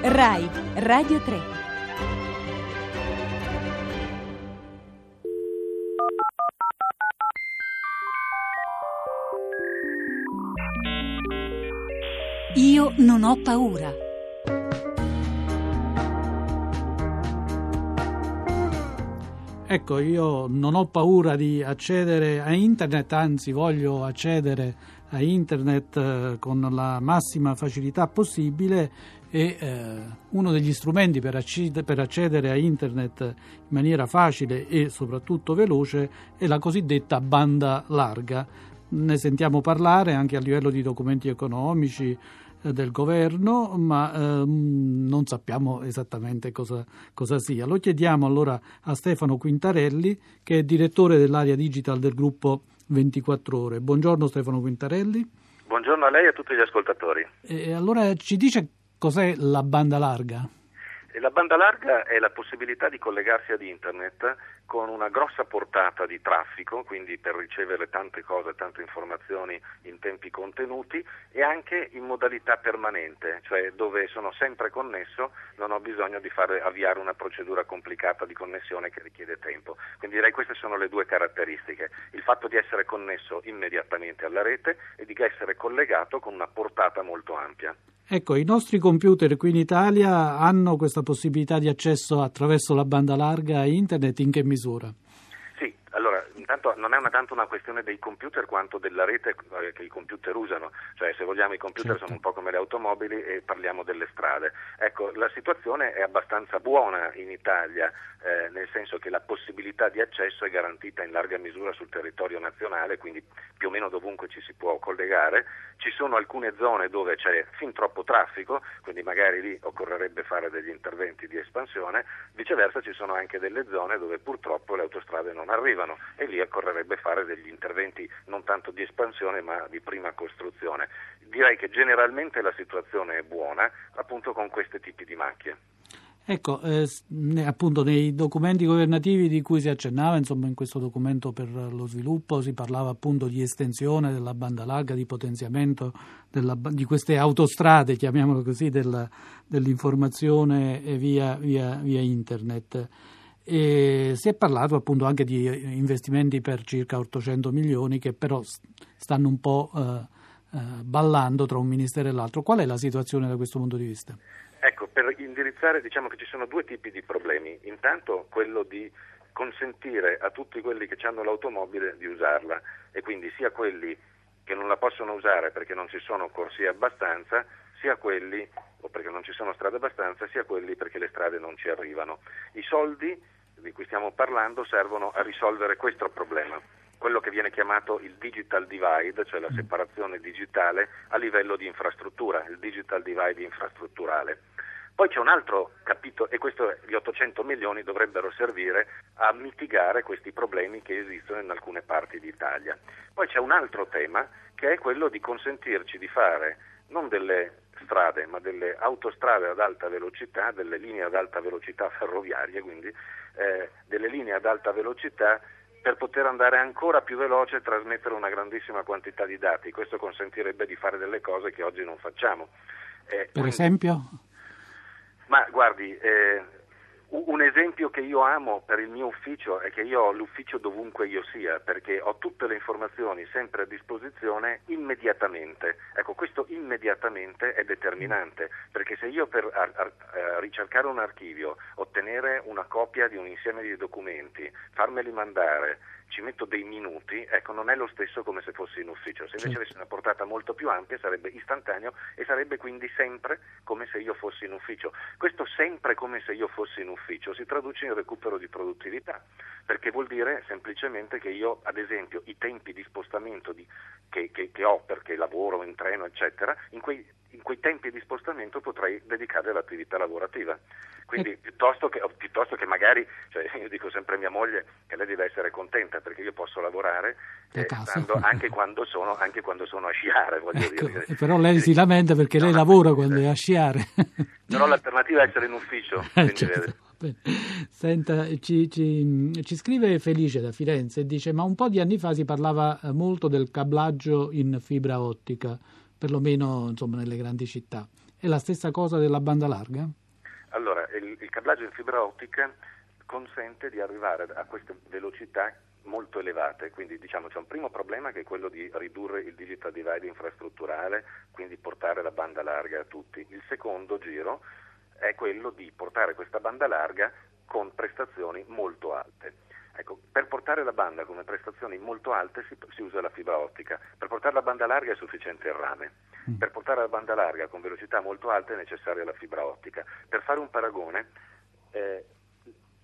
RAI Radio 3 Io non ho paura. Ecco, io non ho paura di accedere a internet, anzi voglio accedere a internet eh, con la massima facilità possibile e eh, uno degli strumenti per, acced- per accedere a internet in maniera facile e soprattutto veloce è la cosiddetta banda larga. Ne sentiamo parlare anche a livello di documenti economici, eh, del governo, ma ehm, non sappiamo esattamente cosa, cosa, sia. Lo chiediamo allora a Stefano Quintarelli, che è direttore dell'area digital del gruppo 24 ore. Buongiorno Stefano Quintarelli. Buongiorno a lei e a tutti gli ascoltatori. E allora ci dice cos'è la banda larga? La banda larga è la possibilità di collegarsi ad internet con una grossa portata di traffico, quindi per ricevere tante cose, tante informazioni in tempi contenuti e anche in modalità permanente, cioè dove sono sempre connesso, non ho bisogno di fare, avviare una procedura complicata di connessione che richiede tempo. Quindi direi queste sono le due caratteristiche, il fatto di essere connesso immediatamente alla rete e di essere collegato con una portata molto ampia. Ecco, i nostri computer qui in Italia hanno questa possibilità di accesso attraverso la banda larga a internet in che misura? Intanto non è una, tanto una questione dei computer quanto della rete eh, che i computer usano, cioè se vogliamo i computer certo. sono un po' come le automobili e parliamo delle strade. Ecco, la situazione è abbastanza buona in Italia, eh, nel senso che la possibilità di accesso è garantita in larga misura sul territorio nazionale, quindi più o meno dovunque ci si può collegare. Ci sono alcune zone dove c'è fin troppo traffico, quindi magari lì occorrerebbe fare degli interventi di espansione, viceversa ci sono anche delle zone dove purtroppo le autostrade non arrivano e lì occorrerebbe fare degli interventi non tanto di espansione ma di prima costruzione. Direi che generalmente la situazione è buona appunto con questi tipi di macchie. Ecco, eh, appunto nei documenti governativi di cui si accennava, insomma in questo documento per lo sviluppo si parlava appunto di estensione della banda larga, di potenziamento della, di queste autostrade, chiamiamolo così, della, dell'informazione via, via, via internet. E si è parlato appunto anche di investimenti per circa 800 milioni che però stanno un po' eh, eh, ballando tra un ministero e l'altro. Qual è la situazione da questo punto di vista? Ecco, per indirizzare diciamo che ci sono due tipi di problemi. Intanto quello di consentire a tutti quelli che hanno l'automobile di usarla e quindi sia quelli che non la possono usare perché non ci sono corsie abbastanza, sia quelli o perché non ci sono strade abbastanza, sia quelli perché le strade non ci arrivano. I soldi di cui stiamo parlando servono a risolvere questo problema, quello che viene chiamato il digital divide, cioè la mm. separazione digitale a livello di infrastruttura, il digital divide infrastrutturale. Poi c'è un altro capitolo, e questo gli 800 milioni dovrebbero servire a mitigare questi problemi che esistono in alcune parti d'Italia. Poi c'è un altro tema che è quello di consentirci di fare non delle strade, ma delle autostrade ad alta velocità, delle linee ad alta velocità ferroviarie, quindi eh, delle linee ad alta velocità per poter andare ancora più veloce e trasmettere una grandissima quantità di dati. Questo consentirebbe di fare delle cose che oggi non facciamo. Eh, per esempio? Ma guardi, eh, un esempio che io amo per il mio ufficio è che io ho l'ufficio dovunque io sia, perché ho tutte le informazioni sempre a disposizione immediatamente. Ecco, questo immediatamente è determinante, perché se io per a, a, a ricercare un archivio, ottenere una copia di un insieme di documenti, farmeli mandare, ci metto dei minuti, ecco, non è lo stesso come se fossi in ufficio. Se invece avessi una portata molto più ampia sarebbe istantaneo e sarebbe quindi sempre come se io fossi in ufficio. Questo sempre come se io fossi in ufficio si traduce in recupero di produttività, perché vuol dire semplicemente che io, ad esempio, i tempi di spostamento di, che, che, che, ho perché lavoro in treno, eccetera, in quei, in quei tempi di spostamento potrei dedicare all'attività lavorativa. Quindi piuttosto che magari, cioè io dico sempre a mia moglie che lei deve essere contenta perché io posso eh, anche, quando sono, anche, quando sono, a sciare. Ecco, dire. Però lei si lamenta perché no, lei lavora quando è a sciare. Però l'alternativa è essere in ufficio. Eh, certo. Senta, ci, ci, ci, scrive Felice da Firenze e dice: Ma un po' di anni fa si parlava molto del cablaggio in fibra ottica perlomeno insomma, nelle grandi città. È la stessa cosa della banda larga? Allora, il, il cablaggio in fibra ottica consente di arrivare a queste velocità molto elevate, quindi diciamo c'è un primo problema che è quello di ridurre il digital divide infrastrutturale, quindi portare la banda larga a tutti. Il secondo giro è quello di portare questa banda larga con prestazioni molto alte. Ecco, per portare la banda come prestazioni molto alte si, si, usa la fibra ottica, per portare la banda larga è sufficiente il rame, mm. per portare la banda larga con velocità molto alte è necessaria la fibra ottica. Per fare un paragone, eh,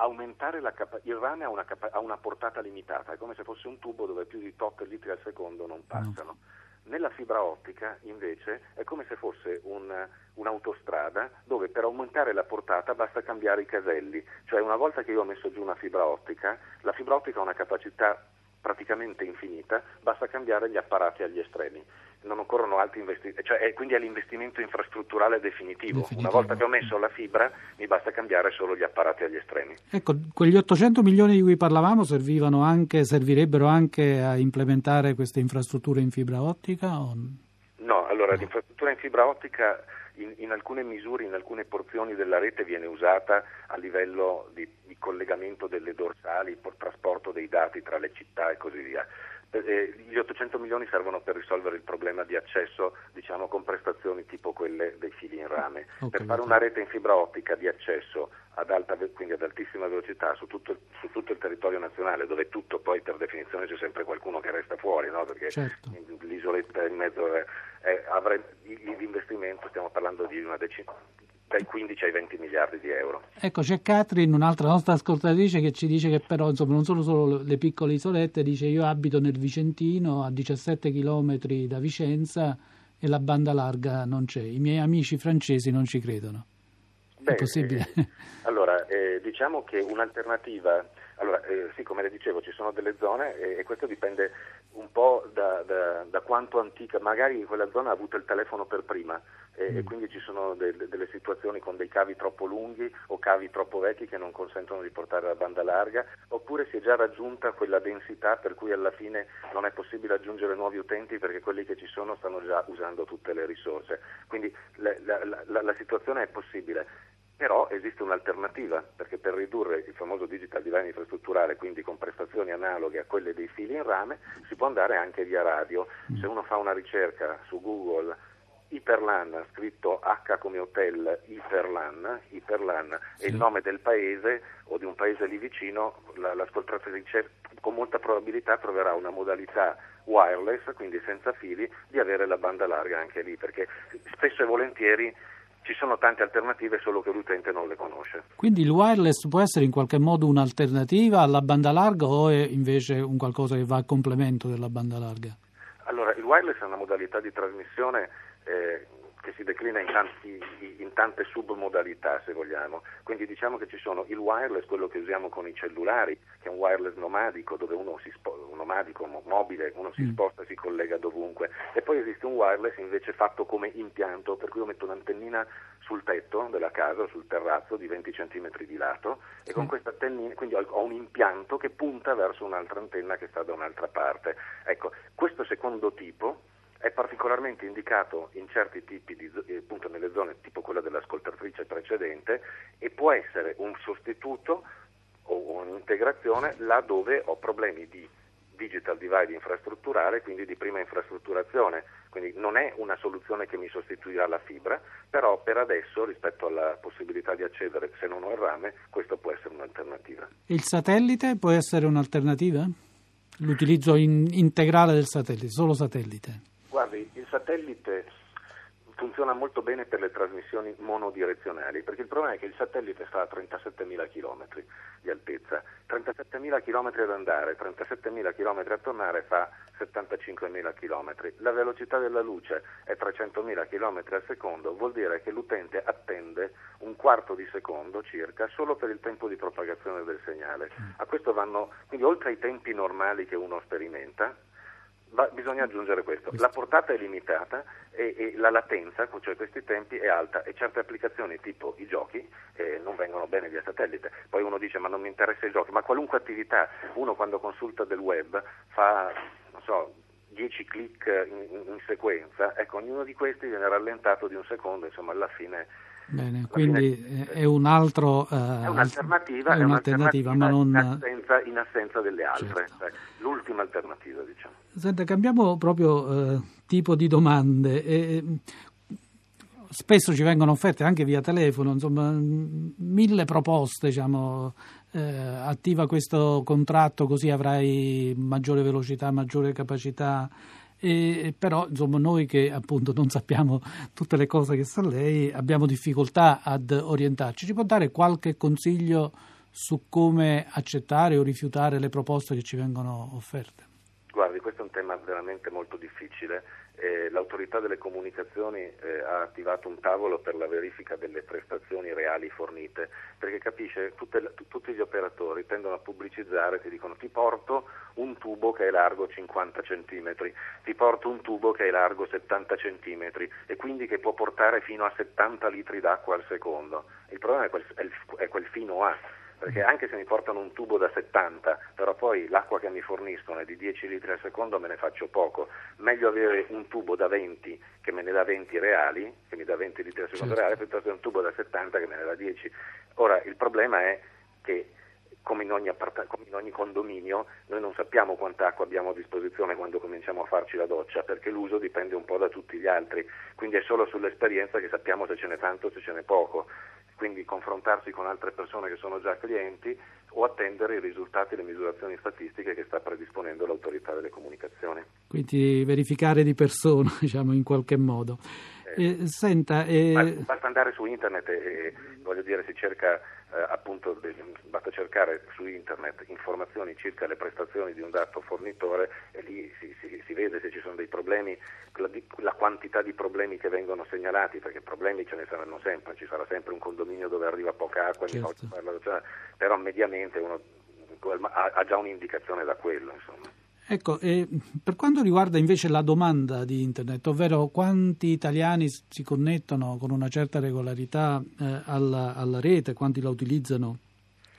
aumentare la capa- il rame ha una, capa- ha una, portata limitata, è come se fosse un tubo dove più di 8 litri al secondo non passano. No. Nella fibra ottica invece è come se fosse un, un'autostrada dove per aumentare la portata basta cambiare i caselli, cioè una volta che io ho messo giù una fibra ottica, la fibra ottica ha una capacità praticamente infinita, basta cambiare gli apparati agli estremi. Non occorrono altri investimenti, cioè, quindi è l'investimento infrastrutturale definitivo. definitivo. Una volta che ho messo la fibra mi basta cambiare solo gli apparati agli estremi. Ecco, quegli 800 milioni di cui parlavamo anche, servirebbero anche a implementare queste infrastrutture in fibra ottica? O... No, allora no. l'infrastruttura in fibra ottica in, in, alcune misure, in alcune porzioni della rete viene usata a livello di, di collegamento delle dorsali, per trasporto dei dati tra le città e così via. Eh, gli 800 milioni servono per risolvere il problema di accesso diciamo, con prestazioni tipo quelle dei fili in rame. Okay, per fare una rete in fibra ottica di accesso ad alta, quindi ad altissima velocità su tutto, su tutto, il territorio nazionale, dove tutto poi per definizione c'è sempre qualcuno che resta fuori, no? perché certo. l'isoletta in mezzo è, è, avre, l'investimento, stiamo parlando di una decina, dai 15 ai 20 miliardi di euro. Ecco, c'è Catherine, un'altra nostra ascoltatrice, che ci dice che però insomma, non sono solo le piccole isolette, dice io abito nel Vicentino a 17 km da Vicenza e la banda larga non c'è. I miei amici francesi non ci credono. Beh, È possibile? Eh, allora, eh, diciamo che un'alternativa allora, eh, sì, come le dicevo, ci sono delle zone e, e questo dipende un po' da, da, da, quanto antica, magari quella zona ha avuto il telefono per prima e, mm. e quindi ci sono de, delle situazioni con dei cavi troppo lunghi o cavi troppo vecchi che non consentono di portare la banda larga, oppure si è già raggiunta quella densità per cui alla fine non è possibile aggiungere nuovi utenti perché quelli che ci sono stanno già usando tutte le risorse. Quindi la, la, la, la situazione è possibile. Però esiste un'alternativa, perché per ridurre il famoso digital divide infrastrutturale, quindi con prestazioni analoghe a quelle dei fili in rame, si può andare anche via radio. Se uno fa una ricerca su Google Iperlan, scritto H come hotel, Iperlan, Iperlan sì. è il nome del paese o di un paese lì vicino, l'ascoltatrice con molta probabilità troverà una modalità wireless, quindi senza fili, di avere la banda larga anche lì, perché spesso e volentieri ci sono tante alternative solo che l'utente non le conosce. Quindi il wireless può essere in qualche modo un'alternativa alla banda larga o è invece un qualcosa che va a complemento della banda larga? Allora, il wireless è una modalità di trasmissione eh, che si declina in, tanti, in, tante submodalità se vogliamo, quindi diciamo che ci sono il wireless, quello che usiamo con i cellulari, che è un wireless nomadico dove uno si sposta, un nomadico mobile, uno si mm. sposta e si collega dovunque, e poi esiste un wireless invece fatto come impianto, per cui io metto un'antennina sul tetto della casa, sul terrazzo di 20 cm di lato e con questa antennina, quindi ho un impianto che punta verso un'altra antenna che sta da un'altra parte. Ecco, questo secondo tipo è particolarmente indicato in certi tipi di eh, appunto nelle zone tipo quella dell'ascoltatrice precedente e può essere un sostituto o un'integrazione laddove ho problemi di digital divide infrastrutturale, quindi di prima infrastrutturazione. Quindi non è una soluzione che mi sostituirà la fibra, però per adesso rispetto alla possibilità di accedere se non ho il rame, questo può essere un'alternativa. Il satellite può essere un'alternativa? L'utilizzo in, integrale del satellite, solo satellite? Guardi, il satellite funziona molto bene per le trasmissioni monodirezionali, perché il problema è che il satellite sta a 37.000 km di altezza, 37.000 km ad andare, 37.000 km a tornare fa 75.000 km. La velocità della luce è 300.000 km al secondo, vuol dire che l'utente attende un quarto di secondo circa solo per il tempo di propagazione del segnale. A questo vanno, quindi oltre ai tempi normali che uno sperimenta, Va, bisogna aggiungere questo, la portata è limitata e, e, la latenza, cioè questi tempi, è alta e certe applicazioni tipo i giochi eh, non vengono bene via satellite. Poi uno dice ma non mi interessa i giochi, ma qualunque attività, uno quando consulta del web fa, non so, 10 clic in, in, sequenza, ecco, ognuno di questi viene rallentato di un secondo, insomma alla fine... Bene, quindi fine, è un altro... Uh, è un'alternativa, è un'alternativa, ma non... In assenza, in assenza delle altre, certo. cioè, l'ultima alternativa diciamo. Senta, cambiamo proprio uh, tipo di domande. E, spesso ci vengono offerte anche via telefono, insomma, mille proposte, diciamo, eh, attiva questo contratto così avrai maggiore velocità, maggiore capacità. E, però insomma, noi che appunto non sappiamo tutte le cose che sa lei abbiamo difficoltà ad orientarci. Ci può dare qualche consiglio su come accettare o rifiutare le proposte che ci vengono offerte? Guardi, questo è un tema veramente molto difficile eh, l'autorità delle comunicazioni eh, ha attivato un tavolo per la verifica delle prestazioni reali fornite, perché capisce, tutte, tutti gli operatori tendono a pubblicizzare, ti dicono ti porto un tubo che è largo 50 cm, ti porto un tubo che è largo 70 cm e quindi che può portare fino a 70 litri d'acqua al secondo. Il problema è quel, è quel fino A perché anche se mi portano un tubo da 70, però poi l'acqua che mi forniscono è di 10 litri al secondo, me ne faccio poco. Meglio avere un tubo da 20 che me ne dà 20 reali, che mi dà 20 litri al secondo certo. reale, piuttosto che un tubo da 70 che me ne dà 10. Ora, il problema è che come in, appart- come in, ogni condominio, noi non sappiamo quanta acqua abbiamo a disposizione quando cominciamo a farci la doccia, perché l'uso dipende un po' da tutti gli altri, quindi è solo sull'esperienza che sappiamo se ce n'è tanto o se ce n'è poco quindi confrontarsi con altre persone che sono già clienti o attendere i risultati e le misurazioni statistiche che sta predisponendo l'autorità delle comunicazioni. Quindi verificare di persona, diciamo, in qualche modo. Eh, eh, senta, eh... Basta andare su internet e, voglio dire, si cerca eh, appunto, basta cercare su internet informazioni circa le prestazioni di un dato fornitore e lì si, si, si vede se ci sono dei problemi, la, la, quantità di problemi che vengono segnalati, perché problemi ce ne saranno sempre, ci sarà sempre un condominio dove arriva poca acqua, certo. però mediamente uno ha, ha già un'indicazione da quello. Insomma. Ecco, eh, per quanto riguarda invece la domanda di Internet, ovvero quanti italiani si connettono con una certa regolarità eh, alla, alla, rete, quanti la utilizzano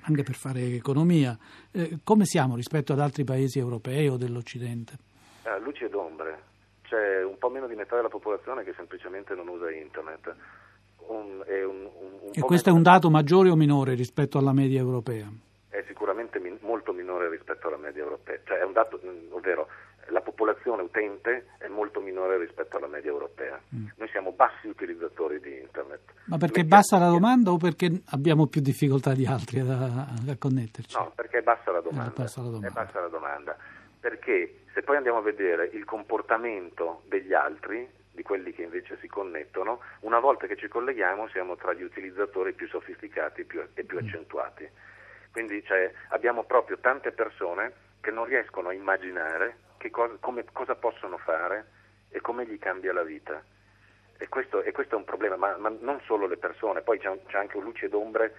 anche per fare economia, eh, come siamo rispetto ad altri paesi europei o dell'Occidente? Ah, luci ed ombre, c'è un po' meno di metà della popolazione che semplicemente non usa Internet. Un, un, un, e questo è un dato maggiore o minore rispetto alla media europea? Molto minore rispetto alla media europea, cioè è un dato, mm, ovvero la popolazione utente è molto minore rispetto alla media europea. Mm. Noi siamo bassi utilizzatori di internet. Ma perché è bassa la domanda o perché abbiamo più difficoltà di altri a, a connetterci? No, perché è bassa la domanda. È bassa la domanda. È bassa la domanda. Perché se poi andiamo a vedere il comportamento degli altri, di quelli che invece si connettono, una volta che ci colleghiamo siamo tra gli utilizzatori più sofisticati e più mm. Quindi cioè, abbiamo proprio tante persone che non riescono a immaginare cosa, come, cosa possono fare e come gli cambia la vita. E questo, e questo è un problema, ma, ma, non solo le persone, poi c'è, c'è anche luce d'ombre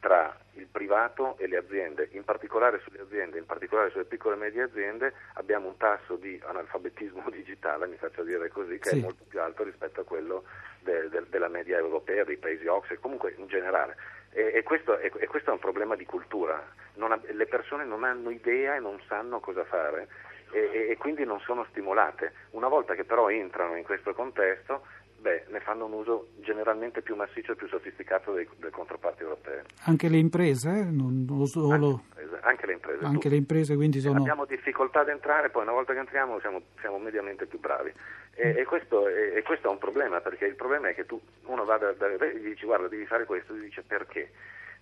tra il privato e le aziende, in particolare sulle aziende, in particolare sulle piccole e medie aziende, abbiamo un tasso di analfabetismo digitale, mi faccio dire così, che sì. è molto più alto rispetto a quello de, de, della media europea, dei paesi OXE, comunque in generale. E, e, questo, e, e, questo, è un problema di cultura. Ha, le persone non hanno idea e non sanno cosa fare e, quindi non sono stimolate. Una volta che però entrano in questo contesto, beh, ne fanno un uso generalmente più massiccio e più sofisticato dei, delle controparti europee. Anche le imprese? Eh? Non, non solo... Anche le imprese. Anche le imprese quindi sono... Abbiamo difficoltà ad entrare, poi una volta che entriamo siamo, siamo mediamente più bravi. E, e, questo, e, e, questo, è un problema, perché il problema è che tu, uno va da, da, gli dici guarda devi fare questo, ti dice perché?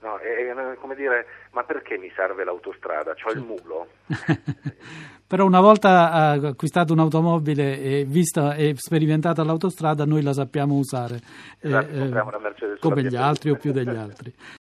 No, è, come dire, ma perché mi serve l'autostrada? C'ho il mulo. Però una volta acquistato un'automobile e vista e sperimentata l'autostrada, noi la sappiamo usare esatto, eh, come gli altri o più degli altri.